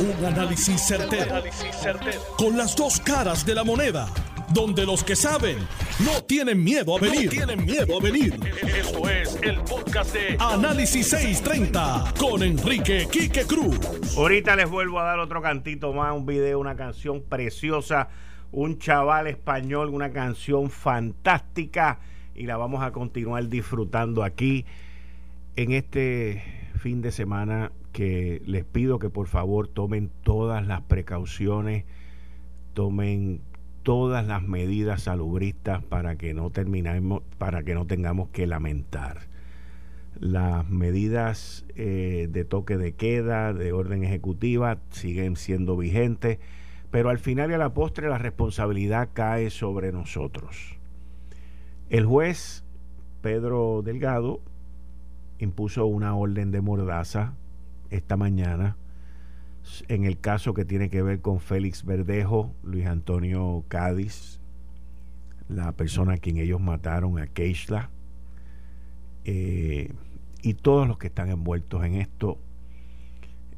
Un análisis certero, Con las dos caras de la moneda. Donde los que saben no tienen miedo a venir. tienen miedo a venir. Esto es el podcast de Análisis 630 con Enrique Quique Cruz. Ahorita les vuelvo a dar otro cantito más, un video, una canción preciosa. Un chaval español, una canción fantástica. Y la vamos a continuar disfrutando aquí en este fin de semana que les pido que por favor tomen todas las precauciones, tomen todas las medidas salubristas para que no terminemos, para que no tengamos que lamentar. Las medidas eh, de toque de queda, de orden ejecutiva, siguen siendo vigentes, pero al final y a la postre la responsabilidad cae sobre nosotros. El juez Pedro Delgado impuso una orden de mordaza esta mañana en el caso que tiene que ver con Félix Verdejo, Luis Antonio Cádiz, la persona a quien ellos mataron, a Keishla, eh, y todos los que están envueltos en esto,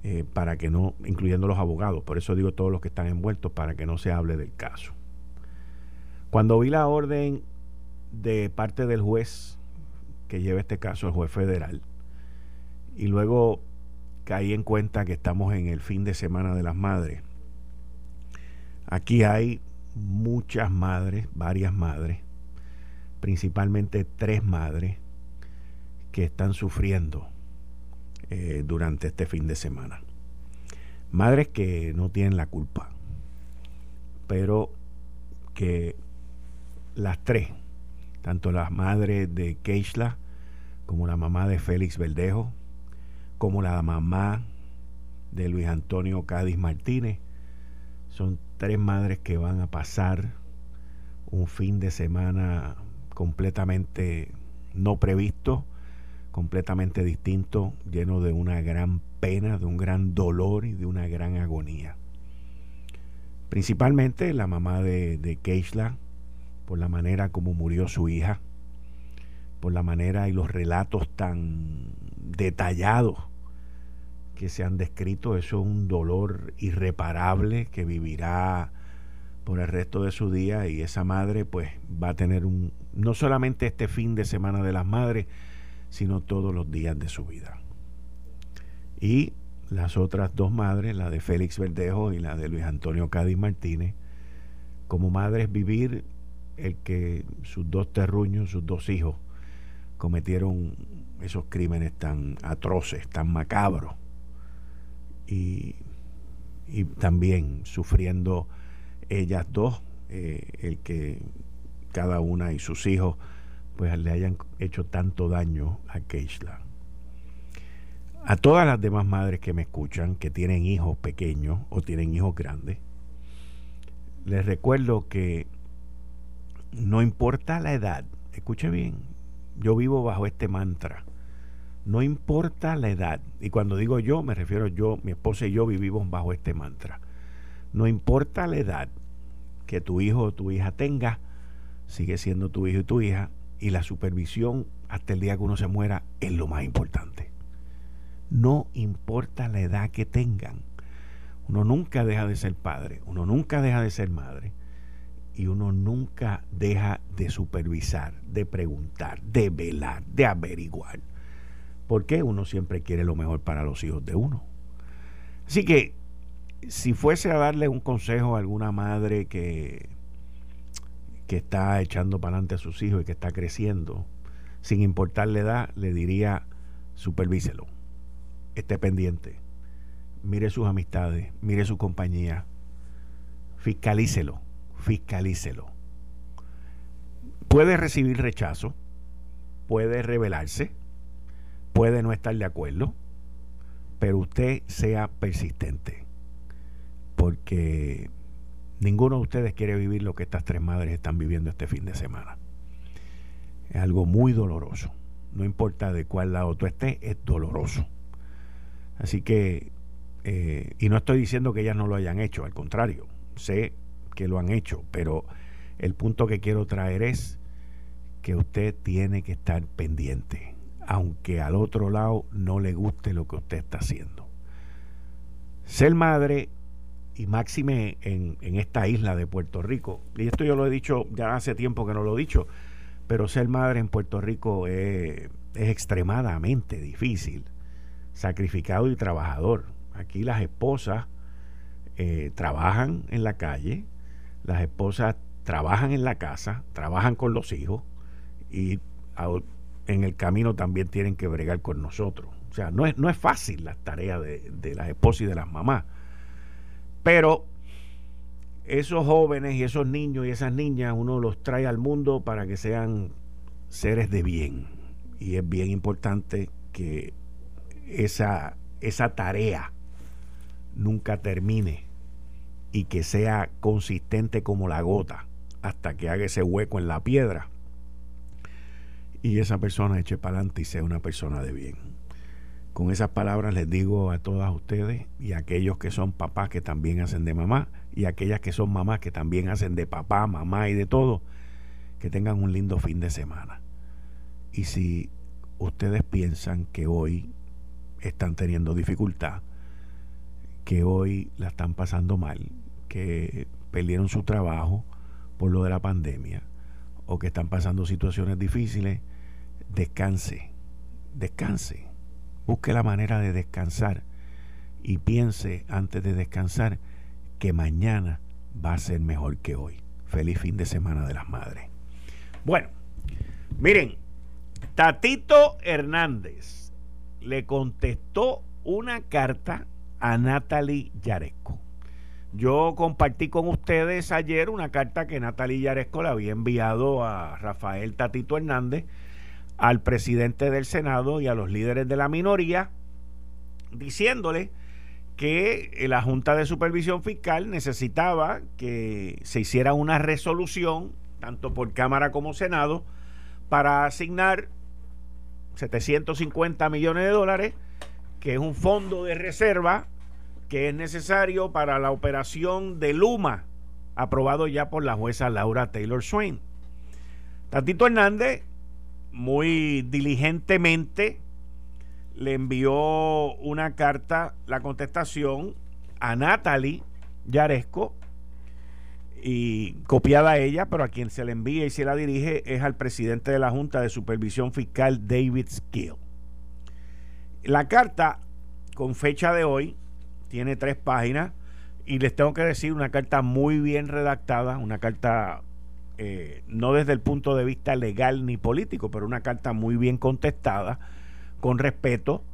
eh, para que no, incluyendo los abogados, por eso digo todos los que están envueltos, para que no se hable del caso. Cuando vi la orden de parte del juez que lleva este caso, el juez federal, y luego caí en cuenta que estamos en el fin de semana de las madres. Aquí hay muchas madres, varias madres, principalmente tres madres que están sufriendo eh, durante este fin de semana. Madres que no tienen la culpa, pero que las tres, tanto la madre de Keishla como la mamá de Félix Verdejo, como la mamá de Luis Antonio Cádiz Martínez. Son tres madres que van a pasar un fin de semana completamente no previsto, completamente distinto, lleno de una gran pena, de un gran dolor y de una gran agonía. Principalmente la mamá de, de por la manera como murió su hija, por la manera y los relatos tan detallados que se han descrito. Eso es un dolor irreparable que vivirá por el resto de su día y esa madre pues va a tener un no solamente este fin de semana de las madres, sino todos los días de su vida. Y las otras dos madres, la de Félix Verdejo y la de Luis Antonio Cádiz Martínez, como madres vivir el que sus dos terruños, sus dos hijos, cometieron esos crímenes tan atroces, tan macabros, y, también sufriendo ellas dos, eh, el que cada una y sus hijos pues le hayan hecho tanto daño a Keishla. A todas las demás madres que me escuchan, que tienen hijos pequeños o tienen hijos grandes, les recuerdo que no importa la edad, escuche bien, yo vivo bajo este mantra. No importa la edad, y cuando digo yo, me refiero yo, mi esposa y yo vivimos bajo este mantra. No importa la edad que tu hijo o tu hija tenga, sigue siendo tu hijo y tu hija, y la supervisión hasta el día que uno se muera es lo más importante. No importa la edad que tengan. Uno nunca deja de ser padre, uno nunca deja de ser madre y uno nunca deja de supervisar, de preguntar, de velar, de averiguar. Porque uno siempre quiere lo mejor para los hijos de uno. Así que si fuese a darle un consejo a alguna madre que, que está echando para adelante a sus hijos y que está creciendo, sin importar la edad, le diría, supervíselo, esté pendiente, mire sus amistades, mire su compañía, fiscalícelo fiscalícelo. Puede recibir rechazo, puede rebelarse, puede no estar de acuerdo, pero usted sea persistente, porque ninguno de ustedes quiere vivir lo que estas tres madres están viviendo este fin de semana. Es algo muy doloroso. No importa de cuál lado tú estés, es doloroso. Así que, eh, y no estoy diciendo que ellas no lo hayan hecho, al contrario, sé que lo han hecho, pero el punto que quiero traer es que usted tiene que estar pendiente, aunque al otro lado no le guste lo que usted está haciendo. Ser madre, y máxime en, esta isla de Puerto Rico, y esto yo lo he dicho ya hace tiempo que no lo he dicho, pero ser madre en Puerto Rico es, es extremadamente difícil, sacrificado y trabajador. Aquí las esposas eh, trabajan en la calle, las esposas trabajan en la casa, trabajan con los hijos y en el camino también tienen que bregar con nosotros. O sea, no es, no es fácil la tarea de, de las esposas y de las mamás. Pero esos jóvenes y esos niños y esas niñas uno los trae al mundo para que sean seres de bien. Y es bien importante que esa, esa tarea nunca termine y que sea consistente como la gota hasta que haga ese hueco en la piedra y esa persona eche para adelante y sea una persona de bien. Con esas palabras les digo a todas ustedes y a aquellos que son papás que también hacen de mamá y aquellas que son mamás que también hacen de papá, mamá y de todo, que tengan un lindo fin de semana. Y si ustedes piensan que hoy están teniendo dificultad, que hoy la están pasando mal, que perdieron su trabajo por lo de la pandemia o que están pasando situaciones difíciles, descanse, descanse, busque la manera de descansar y piense antes de descansar que mañana va a ser mejor que hoy. Feliz fin de semana de las madres. Bueno, miren, Tatito Hernández le contestó una carta a Natalie Yaresco. Yo compartí con ustedes ayer una carta que Natalie Yaresco le había enviado a Rafael Tatito Hernández, al presidente del Senado y a los líderes de la minoría, diciéndole que la Junta de Supervisión Fiscal necesitaba que se hiciera una resolución, tanto por Cámara como Senado, para asignar 750 millones de dólares, que es un fondo de reserva que es necesario para la operación de Luma, aprobado ya por la jueza Laura Taylor Swain. Tatito Hernández, muy diligentemente, le envió una carta, la contestación a Natalie Yaresco, y copiada a ella, pero a quien se le envía y se la dirige es al presidente de la Junta de Supervisión Fiscal, David Skill. La carta, con fecha de hoy, tiene tres páginas y les tengo que decir una carta muy bien redactada, una carta eh, no desde el punto de vista legal ni político, pero una carta muy bien contestada, con respeto,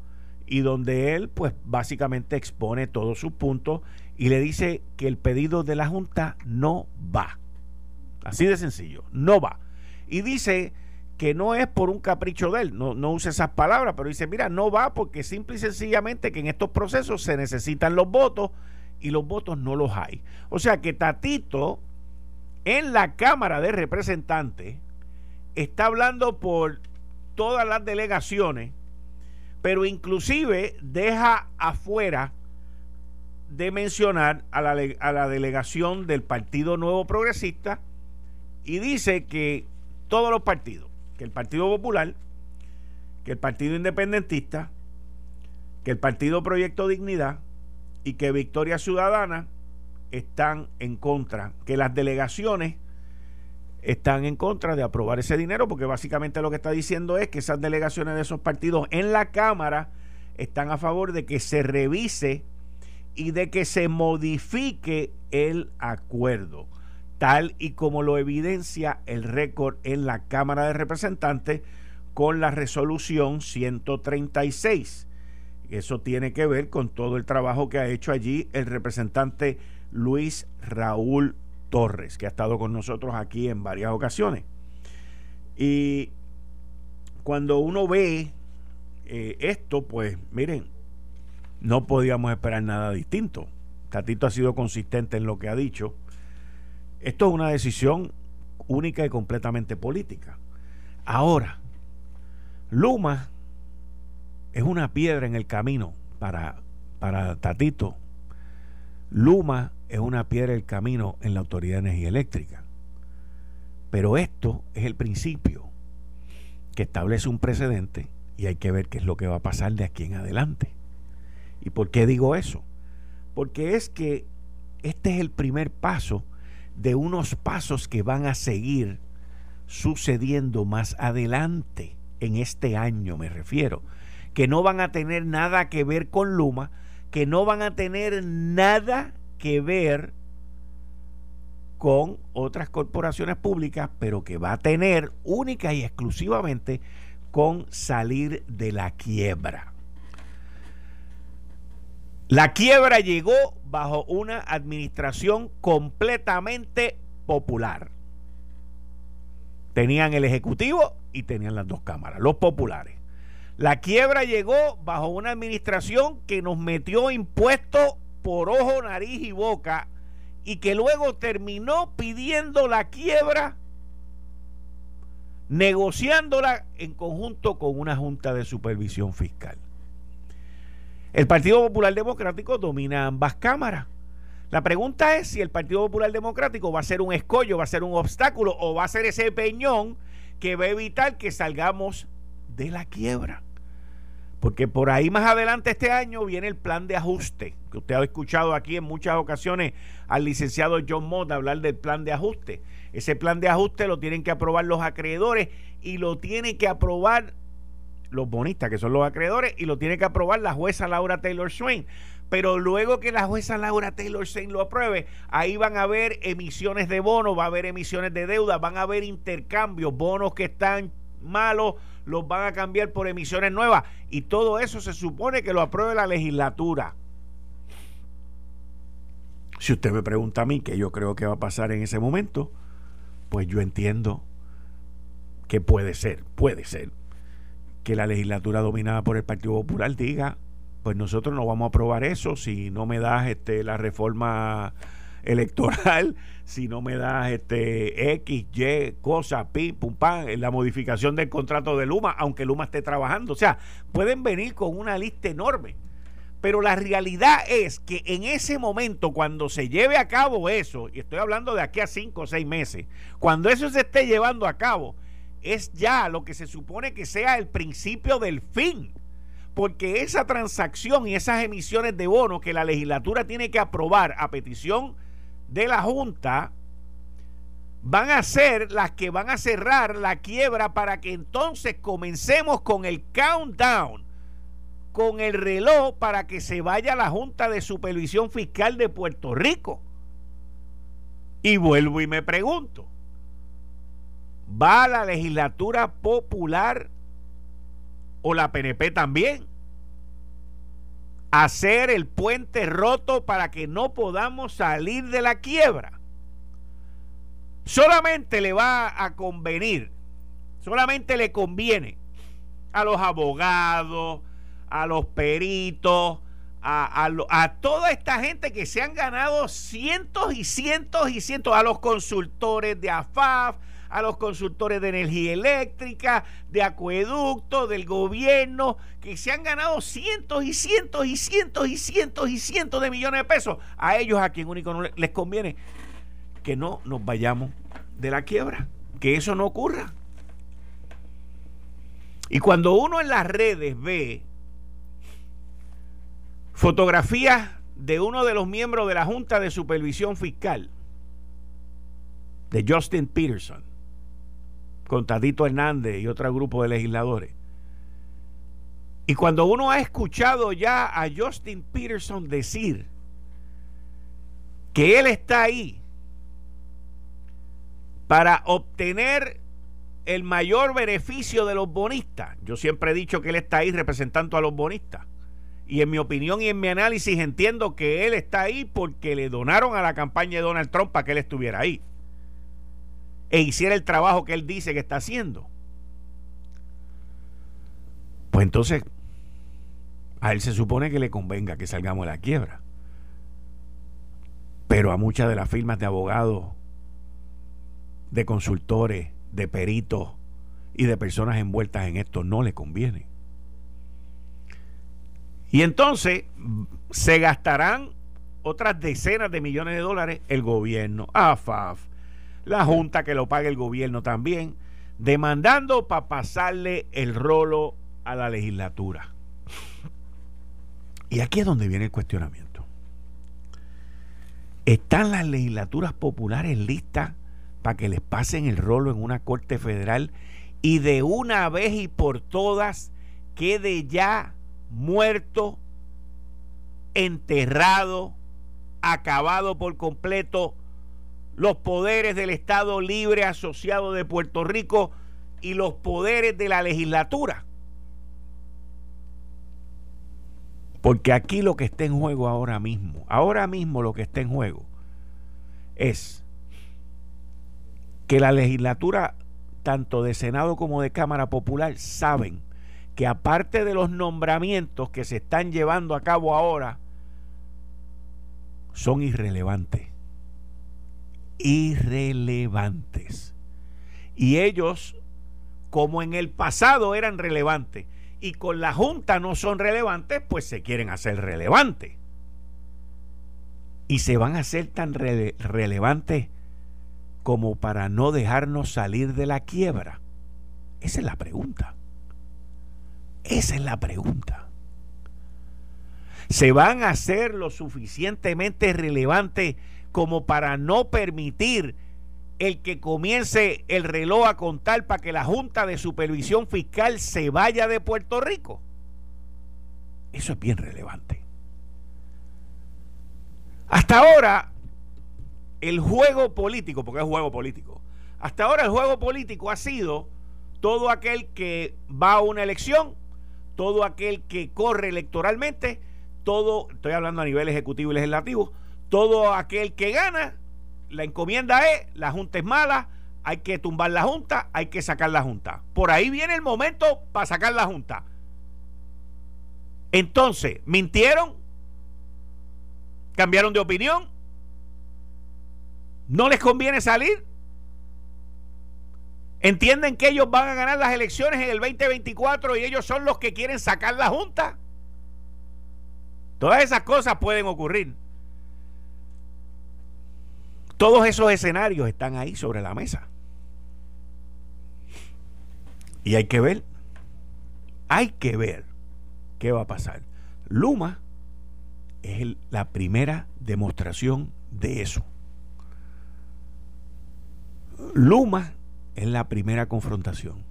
y donde él pues básicamente expone todos sus puntos y le dice que el pedido de la Junta no va. Así de sencillo, no va. Y dice que no es por un capricho de él, no, no usa esas palabras, pero dice, mira, no va porque simple y sencillamente que en estos procesos se necesitan los votos y los votos no los hay. O sea que Tatito en la Cámara de Representantes está hablando por todas las delegaciones, pero inclusive deja afuera de mencionar a la, delegación del Partido Nuevo Progresista y dice que todos los partidos, que el Partido Popular, que el Partido Independentista, que el Partido Proyecto Dignidad y que Victoria Ciudadana están en contra, que las delegaciones están en contra de aprobar ese dinero, porque básicamente lo que está diciendo es que esas delegaciones de esos partidos en la Cámara están a favor de que se revise y de que se modifique el acuerdo tal y como lo evidencia el récord en la Cámara de Representantes con la resolución 136. Eso tiene que ver con todo el trabajo que ha hecho allí el representante Luis Raúl Torres, que ha estado con nosotros aquí en varias ocasiones. Y cuando uno ve eh, esto, pues miren, no podíamos esperar nada distinto. Tatito ha sido consistente en lo que ha dicho esto es una decisión única y completamente política. Ahora, Luma es una piedra en el camino para, para Tatito. Luma es una piedra en el camino en la Autoridad de Energía Eléctrica. Pero esto es el principio que establece un precedente y hay que ver qué es lo que va a pasar de aquí en adelante. ¿Y por qué digo eso? porque es que este es el primer paso de unos pasos que van a seguir sucediendo más adelante, en este año me refiero, que no van a tener nada que ver con Luma, que no van a tener nada que ver con otras corporaciones públicas, pero que va a tener única y exclusivamente con salir de la quiebra. La quiebra llegó bajo una administración completamente popular. Tenían el Ejecutivo y tenían las dos cámaras, los populares. La quiebra llegó bajo una administración que nos metió impuestos por ojo, nariz y boca y que luego terminó pidiendo la quiebra, negociándola en conjunto con una junta de supervisión fiscal. El Partido Popular Democrático domina ambas cámaras. La pregunta es si el Partido Popular Democrático va a ser un escollo, va a ser un obstáculo o va a ser ese peñón que va a evitar que salgamos de la quiebra. Porque por ahí más adelante este año viene el plan de ajuste, que usted ha escuchado aquí en muchas ocasiones al licenciado John Mott hablar del plan de ajuste. Ese plan de ajuste lo tienen que aprobar los acreedores y lo tienen que aprobar los bonistas, que son los acreedores, y lo tiene que aprobar la jueza Laura Taylor Swain. Pero luego que la jueza Laura Taylor Swain lo apruebe, ahí van a haber emisiones de bonos, va a haber emisiones de deuda, van a haber intercambios, bonos que están malos los van a cambiar por emisiones nuevas. Y todo eso se supone que lo apruebe la legislatura. Si usted me pregunta a mí qué yo creo que va a pasar en ese momento, pues yo entiendo que puede ser, puede ser que la legislatura dominada por el Partido Popular diga, pues nosotros no vamos a aprobar eso si no me das este la reforma electoral, si no me das este X, Y, cosa, pim, pum, pam, la modificación del contrato de Luma, aunque Luma esté trabajando. O sea, pueden venir con una lista enorme. Pero la realidad es que en ese momento, cuando se lleve a cabo eso, y estoy hablando de aquí a cinco o seis meses, cuando eso se esté llevando a cabo, es ya lo que se supone que sea el principio del fin. Porque esa transacción y esas emisiones de bonos que la legislatura tiene que aprobar a petición de la Junta van a ser las que van a cerrar la quiebra para que entonces comencemos con el countdown, con el reloj para que se vaya la Junta de Supervisión Fiscal de Puerto Rico. Y vuelvo y me pregunto, ¿va la legislatura popular o la PNP también? Hacer el puente roto para que no podamos salir de la quiebra. Solamente le va a convenir, solamente le conviene a los abogados, a los peritos, a, a, toda esta gente que se han ganado cientos y cientos y cientos, a los consultores de AFAF, a los consultores de energía eléctrica, de acueducto, del gobierno, que se han ganado cientos y cientos y cientos y cientos y cientos de millones de pesos. A ellos, a quien único no les conviene que no nos vayamos de la quiebra, que eso no ocurra. Y cuando uno en las redes ve fotografías de uno de los miembros de la Junta de Supervisión Fiscal, de Justin Peterson, con Tadito Hernández y otro grupo de legisladores. Y cuando uno ha escuchado ya a Justin Peterson decir que él está ahí para obtener el mayor beneficio de los bonistas, yo siempre he dicho que él está ahí representando a los bonistas. Y en mi opinión y en mi análisis entiendo que él está ahí porque le donaron a la campaña de Donald Trump para que él estuviera ahí e hiciera el trabajo que él dice que está haciendo. Pues entonces, a él se supone que le convenga que salgamos de la quiebra. Pero a muchas de las firmas de abogados, de consultores, de peritos y de personas envueltas en esto no le conviene. Y entonces se gastarán otras decenas de millones de dólares el gobierno, AFAF, la Junta que lo pague el gobierno también, demandando para pasarle el rolo a la legislatura. Y aquí es donde viene el cuestionamiento. ¿Están las legislaturas populares listas para que les pasen el rolo en una corte federal y de una vez y por todas quede ya muerto, enterrado, acabado por completo los poderes del Estado Libre Asociado de Puerto Rico y los poderes de la legislatura? Porque aquí lo que está en juego ahora mismo, ahora mismo lo que está en juego es que la legislatura, tanto de Senado como de Cámara Popular, saben que aparte de los nombramientos que se están llevando a cabo ahora, son irrelevantes. Irrelevantes. Y ellos, como en el pasado eran relevantes, y con la Junta no son relevantes, pues se quieren hacer relevantes. Y se van a hacer tan relevantes como para no dejarnos salir de la quiebra. Esa es la pregunta. Esa es la pregunta. ¿Se van a hacer lo suficientemente relevantes como para no permitir el que comience el reloj a contar para que la Junta de Supervisión Fiscal se vaya de Puerto Rico? Eso es bien relevante. Hasta ahora, el juego político, porque es juego político, hasta ahora el juego político ha sido todo aquel que va a una elección, todo aquel que corre electoralmente, todo, estoy hablando a nivel ejecutivo y legislativo, todo aquel que gana la encomienda es, la Junta es mala, hay que tumbar la Junta, hay que sacar la Junta. Por ahí viene el momento para sacar la Junta. Entonces, ¿mintieron? ¿Cambiaron de opinión? ¿No les conviene salir? ¿Entienden que ellos van a ganar las elecciones en el 2024 y ellos son los que quieren sacar la Junta? Todas esas cosas pueden ocurrir. Todos esos escenarios están ahí sobre la mesa. Y hay que ver, hay que ver qué va a pasar. Luma es la primera demostración de eso. Luma es la primera confrontación.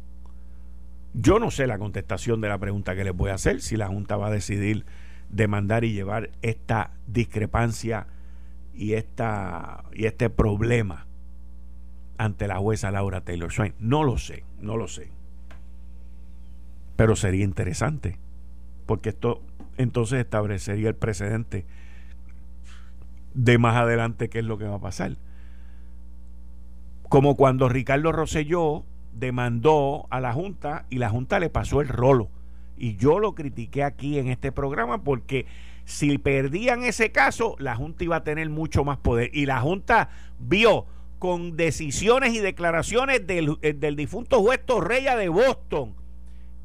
Yo no sé la contestación de la pregunta que les voy a hacer, si la Junta va a decidir demandar y llevar esta discrepancia y, esta, y este problema ante la jueza Laura Taylor Swain. No lo sé, no lo sé. Pero sería interesante, porque esto entonces establecería el precedente de más adelante qué es lo que va a pasar. Como cuando Ricardo Rosselló demandó a la Junta y la Junta le pasó el rolo. Y yo lo critiqué aquí en este programa porque si perdían ese caso, la Junta iba a tener mucho más poder. Y la Junta vio con decisiones y declaraciones del, eh, del difunto juez Torreya de Boston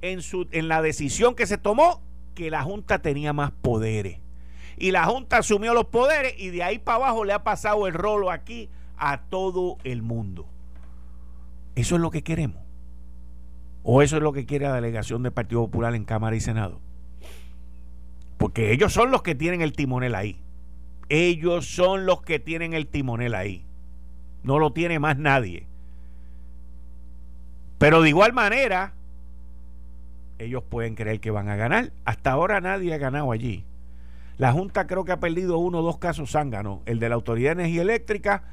en, su, en la decisión que se tomó que la Junta tenía más poderes. Y la Junta asumió los poderes y de ahí para abajo le ha pasado el rolo aquí a todo el mundo. ¿Eso es lo que queremos? ¿O eso es lo que quiere la delegación del Partido Popular en Cámara y Senado? Porque ellos son los que tienen el timonel ahí. Ellos son los que tienen el timonel ahí. No lo tiene más nadie. Pero de igual manera, ellos pueden creer que van a ganar. Hasta ahora nadie ha ganado allí. La Junta creo que ha perdido uno o dos casos zánganos. El de la Autoridad de Energía Eléctrica,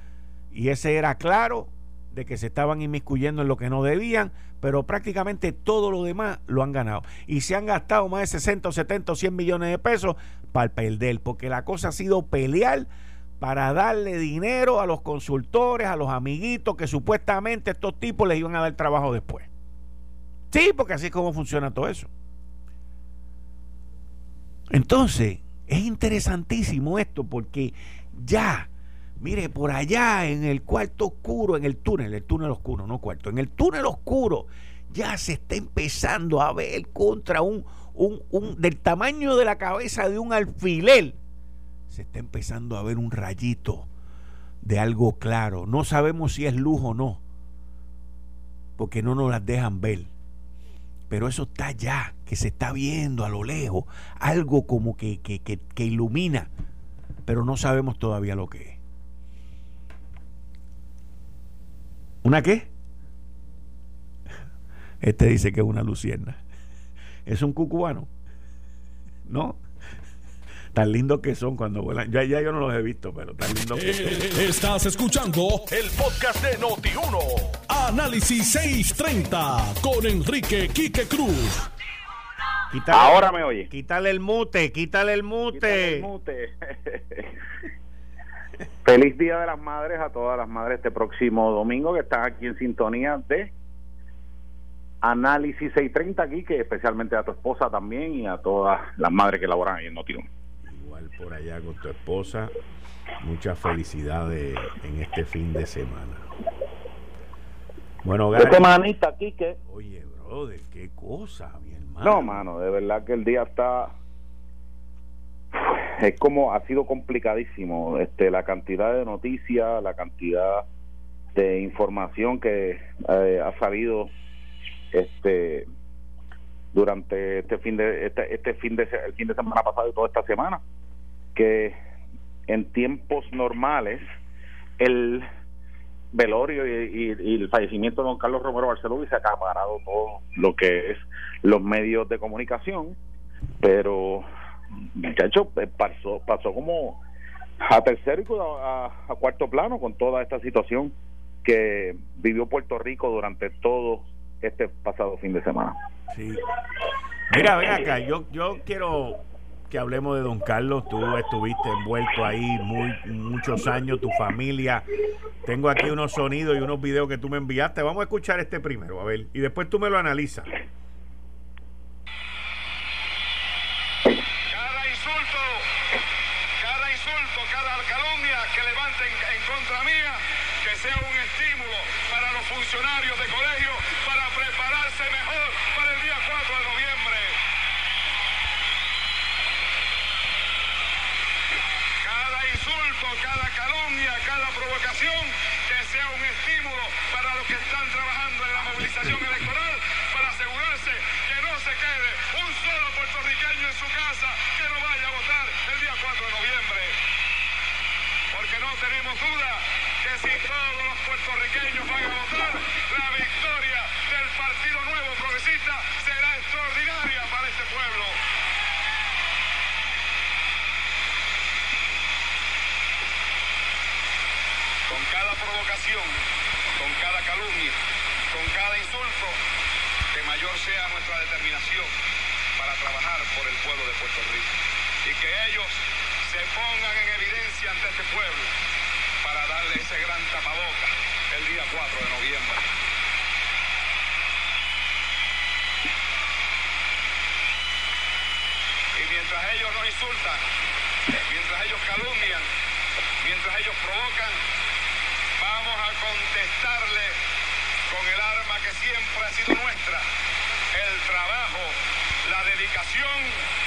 y ese era claro, de que se estaban inmiscuyendo en lo que no debían, pero prácticamente todo lo demás lo han ganado. Y se han gastado más de 60, 70 o 100 millones de pesos para perder, porque la cosa ha sido pelear para darle dinero a los consultores, a los amiguitos, que supuestamente estos tipos les iban a dar trabajo después. Sí, porque así es como funciona todo eso. Entonces, es interesantísimo esto porque ya Mire, por allá en el cuarto oscuro, en el túnel, el túnel oscuro, no cuarto, en el túnel oscuro ya se está empezando a ver contra un, un, un del tamaño de la cabeza de un alfiler. Se está empezando a ver un rayito de algo claro. No sabemos si es luz o no, porque no nos las dejan ver. Pero eso está allá, que se está viendo a lo lejos, algo como que, que, que, que ilumina, pero no sabemos todavía lo que es. ¿Una qué? Este dice que es una lucierna. ¿Es un cucubano? ¿No? Tan lindos que son cuando vuelan. Ya, ya yo no los he visto, pero tan lindos que son. Eh, estás escuchando el podcast de Noti1. Análisis 630 con Enrique Quique Cruz. Ahora me oye. Quítale el mute, quítale el mute. Feliz Día de las Madres a todas las madres este próximo domingo que están aquí en sintonía de Análisis 630 aquí, que especialmente a tu esposa también y a todas las madres que laboran ahí en Notiuno. Igual por allá con tu esposa, muchas felicidades en este fin de semana. Bueno, Gary, semanita, Quique. Oye, brother, qué cosa, mi hermano. No, mano, de verdad que el día está es como ha sido complicadísimo este la cantidad de noticias la cantidad de información que eh, ha salido este durante este fin de este, este fin de el fin de semana pasado y toda esta semana que en tiempos normales el velorio y, el fallecimiento de don Carlos Romero Barceló se ha acaparado todo lo que es los medios de comunicación pero muchacho eh, pasó pasó como a tercer y a, a cuarto plano con toda esta situación que vivió Puerto Rico durante todo este pasado fin de semana. Sí. Mira, ven acá, yo, yo quiero que hablemos de don Carlos. Tú estuviste envuelto ahí muy, muchos años, tu familia. Tengo aquí unos sonidos y unos videos que tú me enviaste. Vamos a escuchar este primero, a ver, y después tú me lo analizas. funcionarios de colegio para prepararse mejor para el día 4 de noviembre. Cada insulto, cada calumnia, cada provocación que sea un estímulo para los que están trabajando en la movilización electoral para asegurarse que no se quede un solo puertorriqueño en su casa que no vaya a votar el día 4 de noviembre tenemos duda que si todos los puertorriqueños van a votar, la victoria del Partido Nuevo Progresista será extraordinaria para este pueblo. Con cada provocación, con cada calumnia, con cada insulto, que mayor sea nuestra determinación para trabajar por el pueblo de Puerto Rico. Y que ellos se pongan en evidencia ante este pueblo para darle ese gran tapaboca el día 4 de noviembre. Y mientras ellos nos insultan, mientras ellos calumnian, mientras ellos provocan, vamos a contestarle con el arma que siempre ha sido nuestra, el trabajo, la dedicación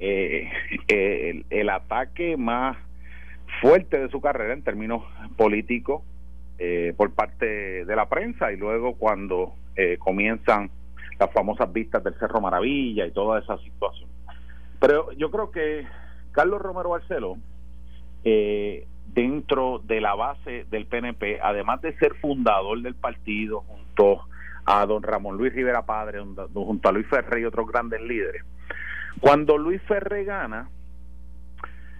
eh, el, ataque más fuerte de su carrera en términos políticos eh, por parte de la prensa y luego cuando comienzan las famosas vistas del Cerro Maravilla y toda esa situación. Pero yo creo que Carlos Romero Barceló, eh, dentro de la base del PNP, además de ser fundador del partido junto a don Ramón Luis Rivera Padre, junto a Luis Ferre y otros grandes líderes, cuando Luis Ferre gana,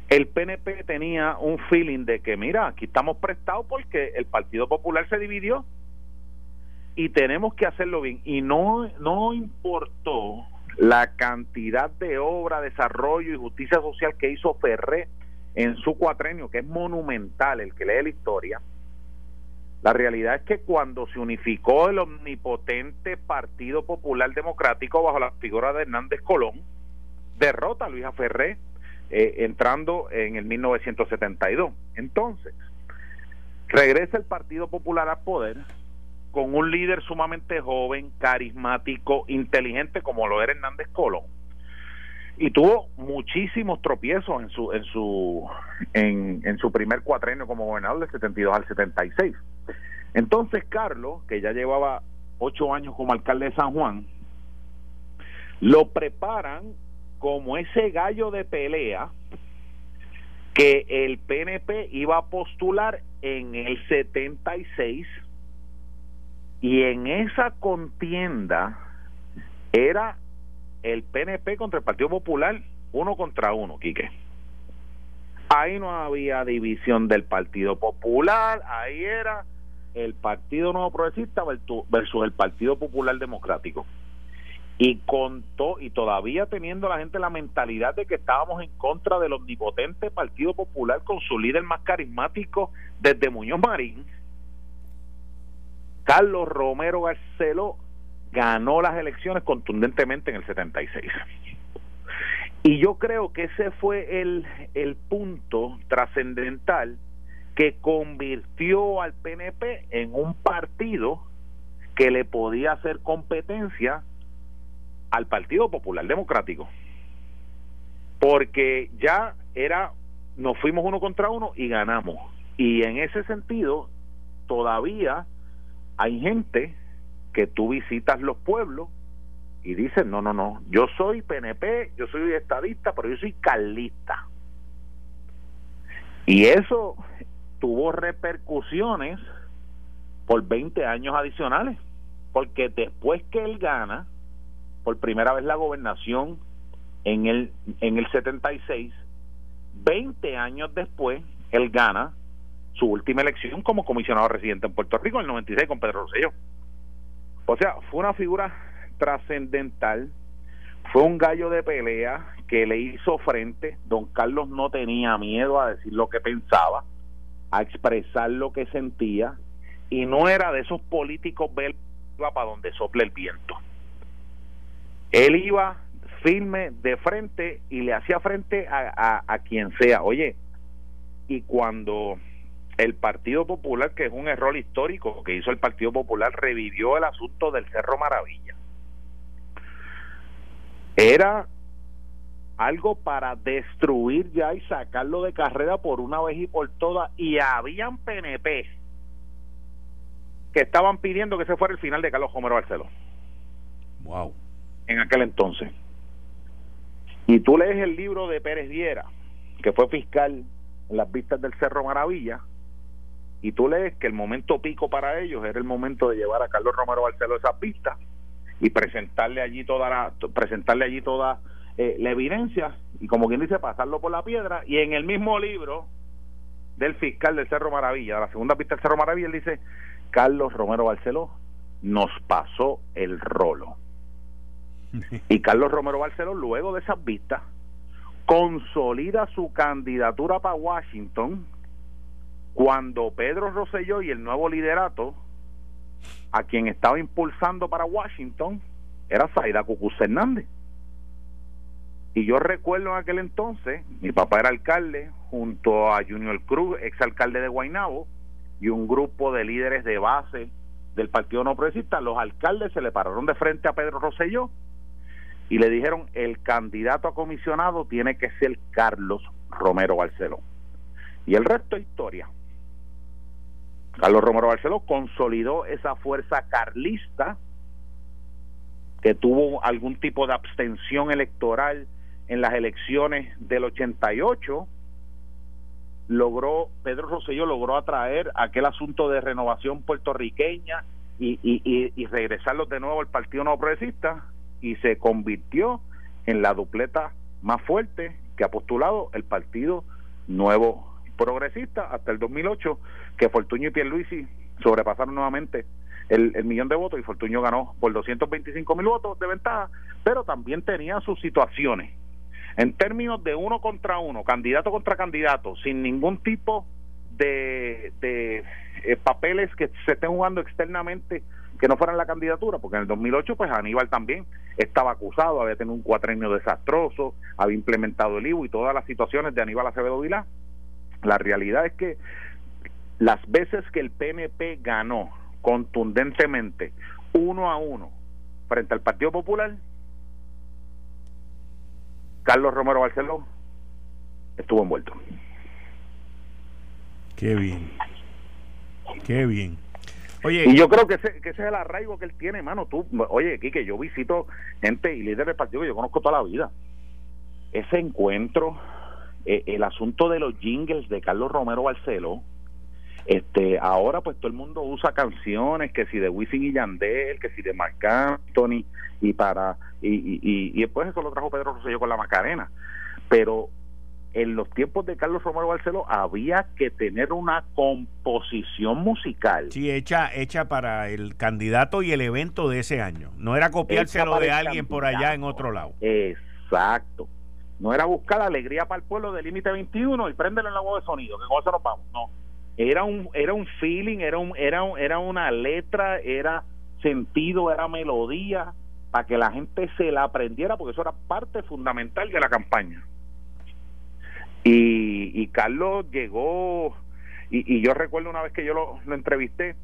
el PNP tenía un feeling de que, mira, aquí estamos prestados porque el Partido Popular se dividió y tenemos que hacerlo bien. Y no, no importó la cantidad de obra, desarrollo y justicia social que hizo Ferré en su cuatrenio, que es monumental, el que lee la historia. La realidad es que cuando se unificó el omnipotente Partido Popular Democrático bajo la figura de Hernández Colón, derrota a Luisa Ferré eh, entrando en el 1972. Entonces, regresa el Partido Popular al poder, con un líder sumamente joven, carismático, inteligente como lo era Hernández Colón. Y tuvo muchísimos tropiezos en su en su en, en su primer cuatrenio como gobernador del 72 al 76. Entonces Carlos, que ya llevaba ocho años como alcalde de San Juan, lo preparan como ese gallo de pelea que el PNP iba a postular en el 76 y en esa contienda era el PNP contra el Partido Popular uno contra uno, Quique. Ahí no había división del Partido Popular, ahí era el Partido Nuevo Progresista versus el Partido Popular Democrático. Y contó, y todavía teniendo la gente la mentalidad de que estábamos en contra del omnipotente Partido Popular con su líder más carismático desde Muñoz Marín, Carlos Romero Garcelo ganó las elecciones contundentemente en el 76. Y yo creo que ese fue el, el punto trascendental que convirtió al PNP en un partido que le podía hacer competencia al Partido Popular Democrático. Porque ya era, nos fuimos uno contra uno y ganamos. Y en ese sentido, todavía hay gente que tú visitas los pueblos y dices, no, no, no, yo soy PNP, yo soy estadista, pero yo soy carlista. Y eso tuvo repercusiones por 20 años adicionales, porque después que él gana por primera vez la gobernación en el en el 76, 20 años después él gana su última elección como comisionado residente en Puerto Rico en el 96 con Pedro Rosselló. O sea, fue una figura trascendental, fue un gallo de pelea que le hizo frente, don Carlos no tenía miedo a decir lo que pensaba, a expresar lo que sentía y no era de esos políticos iba para donde sople el viento. Él iba firme de frente y le hacía frente a, a, quien sea. Oye, y cuando el Partido Popular, que es un error histórico que hizo el Partido Popular, revivió el asunto del Cerro Maravilla. Era algo para destruir ya y sacarlo de carrera por una vez y por todas y habían PNP que estaban pidiendo que se fuera el final de Carlos Romero Barceló. Wow. En aquel entonces. Y tú lees el libro de Pérez Viera, que fue fiscal en las vistas del Cerro Maravilla, y tú lees que el momento pico para ellos era el momento de llevar a Carlos Romero Barceló esas vistas y presentarle allí toda la, presentarle allí toda eh, la evidencia y como quien dice pasarlo por la piedra y en el mismo libro del fiscal del Cerro Maravilla, de la segunda pista del Cerro Maravilla, él dice, Carlos Romero Barceló nos pasó el rolo. Y Carlos Romero Barceló, luego de esas vistas, consolida su candidatura para Washington cuando Pedro Rosselló y el nuevo liderato, a quien estaba impulsando para Washington, era Zaida Cucuz Hernández. Y yo recuerdo en aquel entonces, mi papá era alcalde junto a Junior Cruz, exalcalde de Guaynabo, y un grupo de líderes de base del Partido No Progresista. Los alcaldes se le pararon de frente a Pedro Rosselló y le dijeron, el candidato a comisionado tiene que ser Carlos Romero Barceló. Y el resto es historia. Carlos Romero Barceló consolidó esa fuerza carlista que tuvo algún tipo de abstención electoral en las elecciones del 88 logró Pedro Rosselló logró atraer aquel asunto de renovación puertorriqueña y, y, y, regresarlos de nuevo al Partido No Progresista y se convirtió en la dupleta más fuerte que ha postulado el Partido Nuevo Progresista hasta el 2008 que Fortuño y Pierluisi sobrepasaron nuevamente el, el, millón de votos y Fortuño ganó por 225 mil votos de ventaja, pero también tenía sus situaciones. En términos de uno contra uno, candidato contra candidato, sin ningún tipo de, de eh, papeles que se estén jugando externamente que no fueran la candidatura, porque en el 2008 pues Aníbal también estaba acusado, había tenido un cuatrenio desastroso, había implementado el IVU y todas las situaciones de Aníbal Acevedo Vilá. La realidad es que las veces que el PNP ganó contundentemente uno a uno frente al Partido Popular, Carlos Romero Barceló estuvo envuelto. Qué bien. Qué bien. Y yo creo que ese, que ese es el arraigo que él tiene, mano. Tú, oye, Quique, yo visito gente y líderes del partido que yo conozco toda la vida. Ese encuentro, eh, el asunto de los jingles de Carlos Romero Barceló, este, ahora pues todo el mundo usa canciones, que si de Wisin y Yandel, que si de Marc Anthony, y para, y, y, y, después eso lo trajo Pedro Rosselló con la Macarena. Pero en los tiempos de Carlos Romero Barceló había que tener una composición musical. Sí, hecha, hecha para el candidato y el evento de ese año. No era copiárselo de alguien por allá en otro lado. Exacto. No era buscar alegría para el pueblo del límite 21 y prenderle en la voz de sonido, que con eso nos vamos. No. Era un, era un feeling, era, un, era, era una letra, era sentido, era melodía, para que la gente se la aprendiera, porque eso era parte fundamental de la campaña. Y, y Carlos llegó, y, yo recuerdo una vez que yo lo, entrevisté,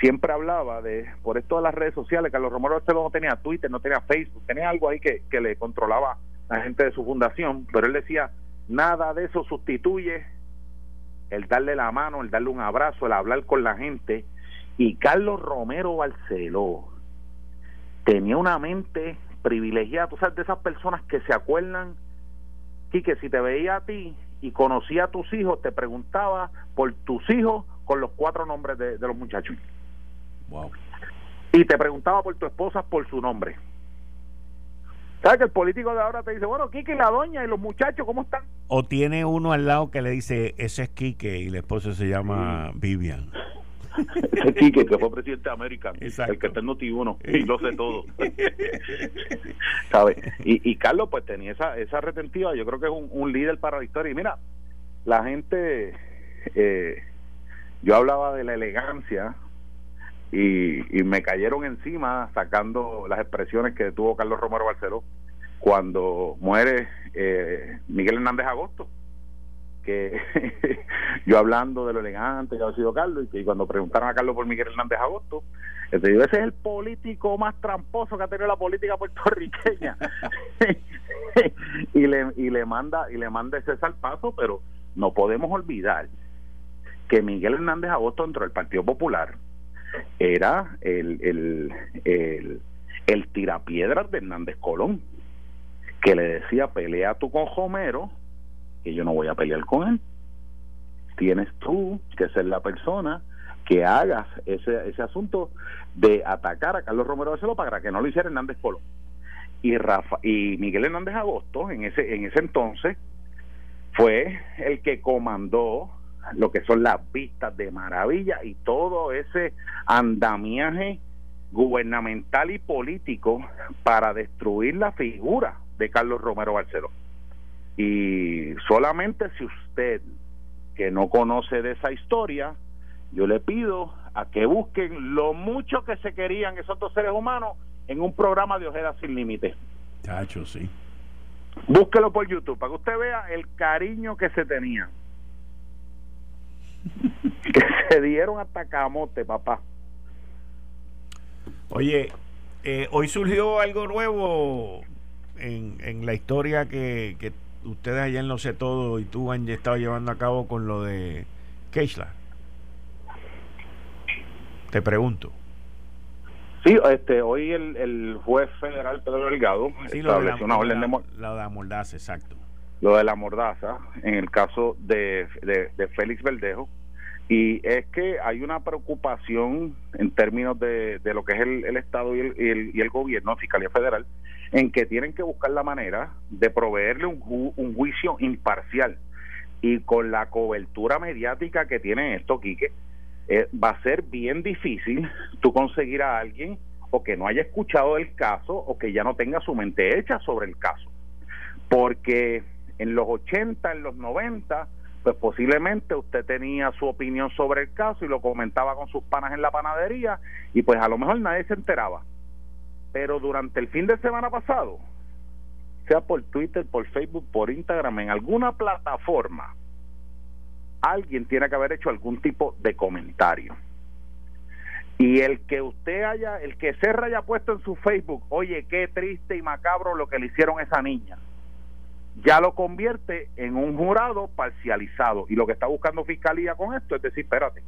siempre hablaba de, por esto de las redes sociales, Carlos Romero no tenía Twitter, no tenía Facebook, tenía algo ahí que, que le controlaba la gente de su fundación, pero él decía, nada de eso sustituye el darle la mano, el darle un abrazo, el hablar con la gente. Y Carlos Romero Barceló tenía una mente privilegiada, tú sabes, de esas personas que se acuerdan que si te veía a ti y conocía a tus hijos, te preguntaba por tus hijos con los cuatro nombres de, los muchachos. Wow. Y te preguntaba por tu esposa por su nombre. ¿Sabes que el político de ahora te dice, bueno, Quique y la doña y los muchachos, ¿cómo están? O tiene uno al lado que le dice, ese es Quique y la esposa se llama Vivian. Quique, que fue presidente de América, el que está en noti y lo sé todo. ¿Sabe? Y, y, Carlos, pues tenía esa, esa retentiva, yo creo que es un, líder para la historia. Y mira, la gente, eh, yo hablaba de la elegancia y, y me cayeron encima sacando las expresiones que tuvo Carlos Romero Barceló cuando muere eh, Miguel Hernández Agosto que yo hablando de lo elegante que ha sido Carlos y que cuando preguntaron a Carlos por Miguel Hernández Agosto, ese es el político más tramposo que ha tenido la política puertorriqueña y le y le manda y le manda ese salpazo, pero no podemos olvidar que Miguel Hernández Agosto dentro del Partido Popular era el el, el, el tirapiedras de Hernández Colón que le decía pelea tú con Homero que yo no voy a pelear con él. Tienes tú que ser la persona que hagas ese, ese asunto de atacar a Carlos Romero Barceló para que no lo hiciera Hernández Polo. Y Rafa y Miguel Hernández Agosto en ese en ese entonces fue el que comandó lo que son las vistas de maravilla y todo ese andamiaje gubernamental y político para destruir la figura de Carlos Romero Barceló. Y solamente si usted que no conoce de esa historia, yo le pido a que busquen lo mucho que se querían esos dos seres humanos en un programa de Ojeda Sin Límites. Chacho, sí. Búsquelo por YouTube para que usted vea el cariño que se tenía. que se dieron hasta camote, papá. Oye, eh, hoy surgió algo nuevo en, en la historia que, que ustedes allá en Lo Sé Todo y tú han estado llevando a cabo con lo de Keishla? Te pregunto. Sí, este, hoy el, el juez federal Pedro Delgado estableció una orden de, la, de mordaza, exacto. Lo de la mordaza, en el caso de, de, Félix Verdejo, y es que hay una preocupación en términos de, de lo que es el, el Estado y el, y el, y el gobierno, Fiscalía Federal, en que tienen que buscar la manera de proveerle un, juicio imparcial y con la cobertura mediática que tiene esto, Quique, eh, va a ser bien difícil tú conseguir a alguien o que no haya escuchado el caso o que ya no tenga su mente hecha sobre el caso. Porque en los 80, en los 90, pues posiblemente usted tenía su opinión sobre el caso y lo comentaba con sus panas en la panadería y pues a lo mejor nadie se enteraba pero durante el fin de semana pasado, sea por Twitter, por Facebook, por Instagram, en alguna plataforma, alguien tiene que haber hecho algún tipo de comentario. Y el que usted haya, el que Serra haya puesto en su Facebook, oye, qué triste y macabro lo que le hicieron a esa niña, ya lo convierte en un jurado parcializado. Y lo que está buscando Fiscalía con esto es decir, espérate,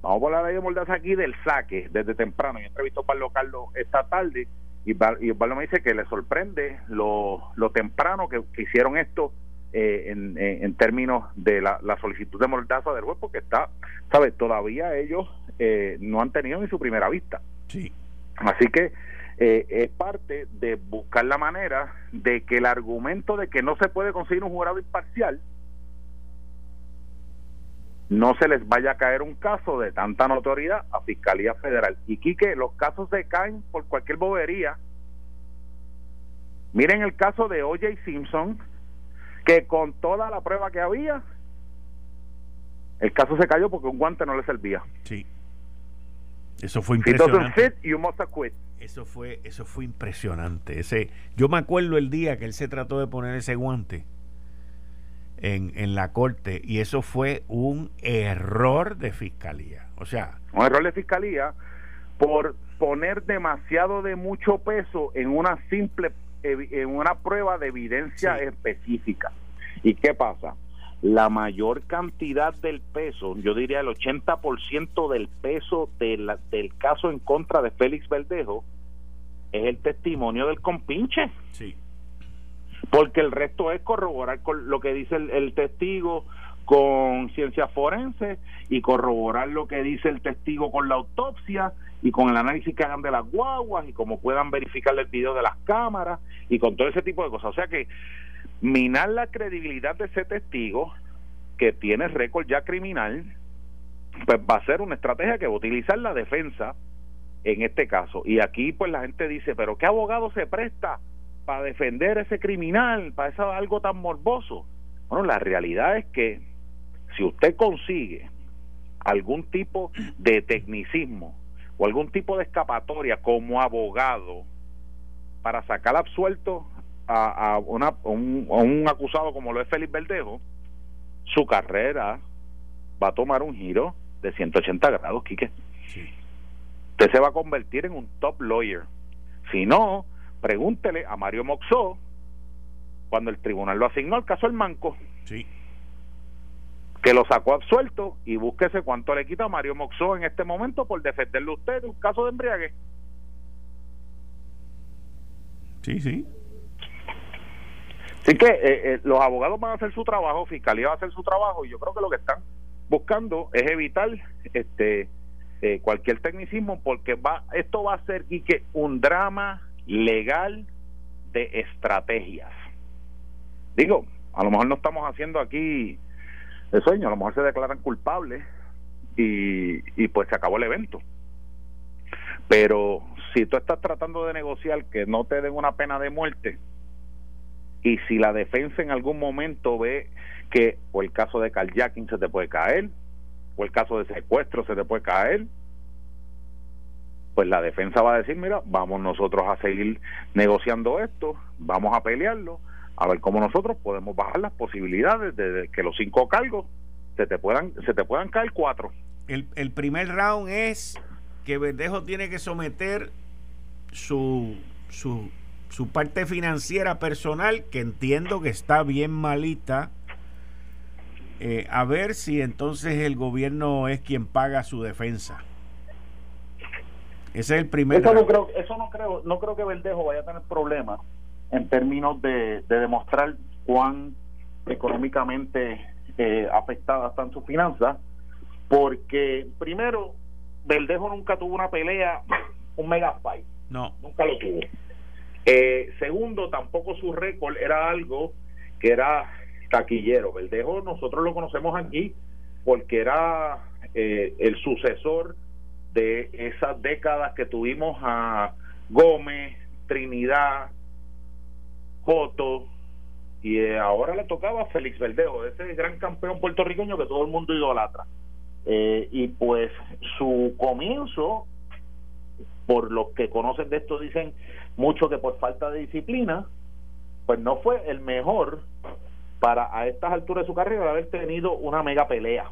vamos a la ley de Mordaza aquí del saque desde temprano. Yo entrevistó a Pablo Carlos esta tarde y, Pablo me dice que le sorprende lo, lo temprano que, hicieron esto eh, en, en, términos de la, solicitud de Mordaza del juez, porque está, ¿sabes? Todavía ellos eh, no han tenido ni su primera vista. Sí. Así que eh, es parte de buscar la manera de que el argumento de que no se puede conseguir un jurado imparcial no se les vaya a caer un caso de tanta notoriedad a Fiscalía Federal. Y Quique, los casos se caen por cualquier bobería. Miren el caso de O.J. Simpson, que con toda la prueba que había, el caso se cayó porque un guante no le servía. Sí. Eso fue impresionante. Fit, eso fue, eso fue impresionante. Ese, yo me acuerdo el día que él se trató de poner ese guante en, en la corte y eso fue un error de fiscalía. O sea, un error de fiscalía por poner demasiado de mucho peso en una simple en una prueba de evidencia específica. ¿Y qué pasa? La mayor cantidad del peso, yo diría el 80% del peso del caso en contra de Félix Verdejo, es el testimonio del compinche. Sí. Porque el resto es corroborar con lo que dice el, testigo con ciencia forense y corroborar lo que dice el testigo con la autopsia y con el análisis que hagan de las guaguas y como puedan verificar el video de las cámaras y con todo ese tipo de cosas. O sea que minar la credibilidad de ese testigo que tiene récord ya criminal, pues va a ser una estrategia que va a utilizar la defensa en este caso. Y aquí pues la gente dice, pero ¿qué abogado se presta para defender a ese criminal, para eso algo tan morboso? Bueno, la realidad es que si usted consigue algún tipo de tecnicismo o algún tipo de escapatoria como abogado para sacar absuelto a, a, una, un, un, acusado como lo es Félix Verdejo, su carrera va a tomar un giro de 180 grados, Quique. Sí usted se va a convertir en un top lawyer. Si no, pregúntele a Mario Moxó cuando el tribunal lo asignó al caso del Manco. Sí. Que lo sacó absuelto y búsquese cuánto le quita a Mario Moxó en este momento por defenderle a usted de un caso de embriague. Sí, sí. Así que eh, eh, los abogados van a hacer su trabajo, Fiscalía va a hacer su trabajo y yo creo que lo que están buscando es evitar este eh, cualquier tecnicismo porque va esto va a ser que un drama legal de estrategias. Digo a lo mejor no estamos haciendo aquí el sueño a lo mejor se declaran culpables y, y pues se acabó el evento. Pero si tú estás tratando de negociar que no te den una pena de muerte y si la defensa en algún momento ve que o el caso de carjacking se te puede caer o el caso de secuestro se te puede caer, pues la defensa va a decir, mira, vamos nosotros a seguir negociando esto, vamos a pelearlo, a ver cómo nosotros podemos bajar las posibilidades de, que los cinco cargos se te puedan se te puedan caer cuatro. El, el primer round es que Verdejo tiene que someter su, su, su parte financiera personal, que entiendo que está bien malita, eh, a ver si entonces el gobierno es quien paga su defensa. Ese es el primer. Eso no creo, eso no creo, no creo que Verdejo vaya a tener problemas en términos de, demostrar cuán económicamente eh, afectadas están sus finanzas, porque primero Verdejo nunca tuvo una pelea, un mega fight. No. Nunca lo tuvo. Eh, segundo, tampoco su récord era algo que era taquillero. Verdejo nosotros lo conocemos aquí porque era eh, el sucesor de esas décadas que tuvimos a Gómez, Trinidad, Joto, y eh, ahora le tocaba a Félix Verdejo, ese gran campeón puertorriqueño que todo el mundo idolatra. Eh, y pues su comienzo, por los que conocen de esto, dicen mucho que por falta de disciplina, pues no fue el mejor para a estas alturas de su carrera haber tenido una mega pelea.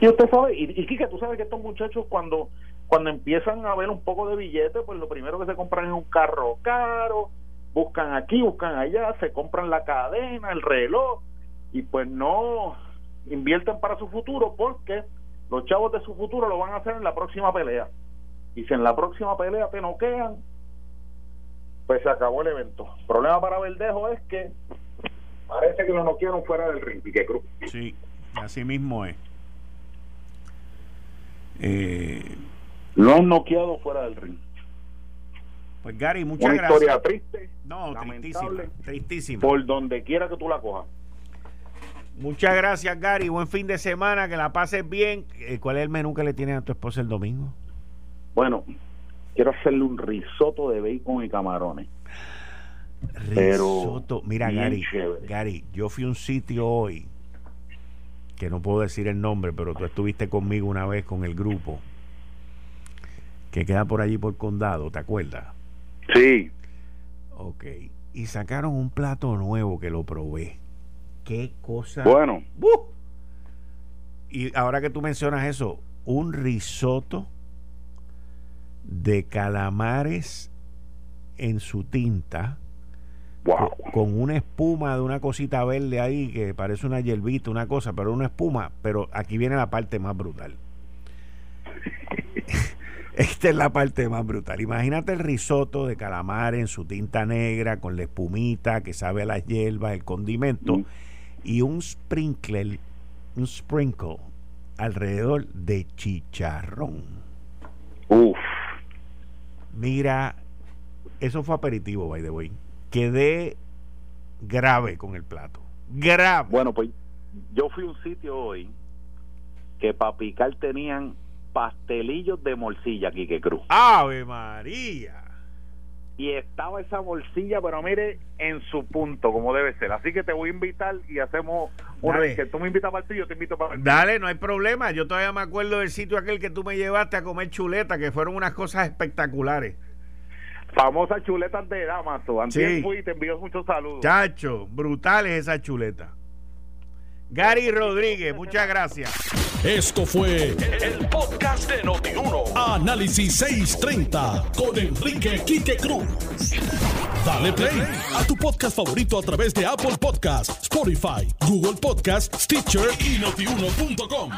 Y usted sabe, y, y Kike, tú sabes que estos muchachos cuando cuando empiezan a ver un poco de billete, pues lo primero que se compran es un carro caro, buscan aquí, buscan allá, se compran la cadena, el reloj, y pues no invierten para su futuro porque los chavos de su futuro lo van a hacer en la próxima pelea. Y si en la próxima pelea te noquean, pues se acabó el evento. El problema para Verdejo es que parece que lo noquearon fuera del ring, Pique Cruz. Sí, así mismo es. Eh, lo han noqueado fuera del ring. Pues Gary, muchas Una gracias. historia triste, No, tristísima, tristísima. por donde quiera que tú la cojas. Muchas gracias, Gary. Buen fin de semana, que la pases bien. Eh, ¿Cuál es el menú que le tienes a tu esposa el domingo? Bueno, quiero hacerle un risotto de bacon y camarones. Pero Risotto. Mira, Gary, chévere. Gary, yo fui a un sitio hoy que no puedo decir el nombre, pero tú estuviste conmigo una vez con el grupo que queda por allí por condado, ¿te acuerdas? Sí, Ok. Y sacaron un plato nuevo que lo probé. Qué cosa. bueno. Y ahora que tú mencionas eso, un risotto de calamares en su tinta, wow. Co- con una espuma de una cosita verde ahí que parece una hierbita, una cosa, pero una espuma. Pero aquí viene la parte más brutal. Esta es la parte más brutal. Imagínate el risotto de calamares en su tinta negra, con la espumita que sabe a las hierbas, el condimento Mm. y un sprinkle, un sprinkle alrededor de chicharrón. Uf, Mira, eso fue aperitivo, by the way. Quedé grave con el plato. Grave. bueno, pues yo fui a un sitio hoy que para picar tenían pastelillos de morcilla, Quique Cruz. Ave María. Y estaba esa morcilla, pero mire, en su punto, como debe ser. Así que te voy a invitar y hacemos una vez que tú me invitas para el yo te invito para el. Dale, no hay problema. Yo todavía me acuerdo del sitio aquel que tú me llevaste a comer chuleta, que fueron unas cosas espectaculares. Famosas chuletas de Damaso. Antes Sí. fui y te envío muchos saludos. Chacho, brutales esas chuletas. Gary Rodríguez, muchas gracias. Esto fue el podcast de Notiuno. Análisis 630 con Enrique Quique Cruz. Dale play a tu podcast favorito a través de Apple Podcasts, Spotify, Google Podcasts, Stitcher y notiuno.com.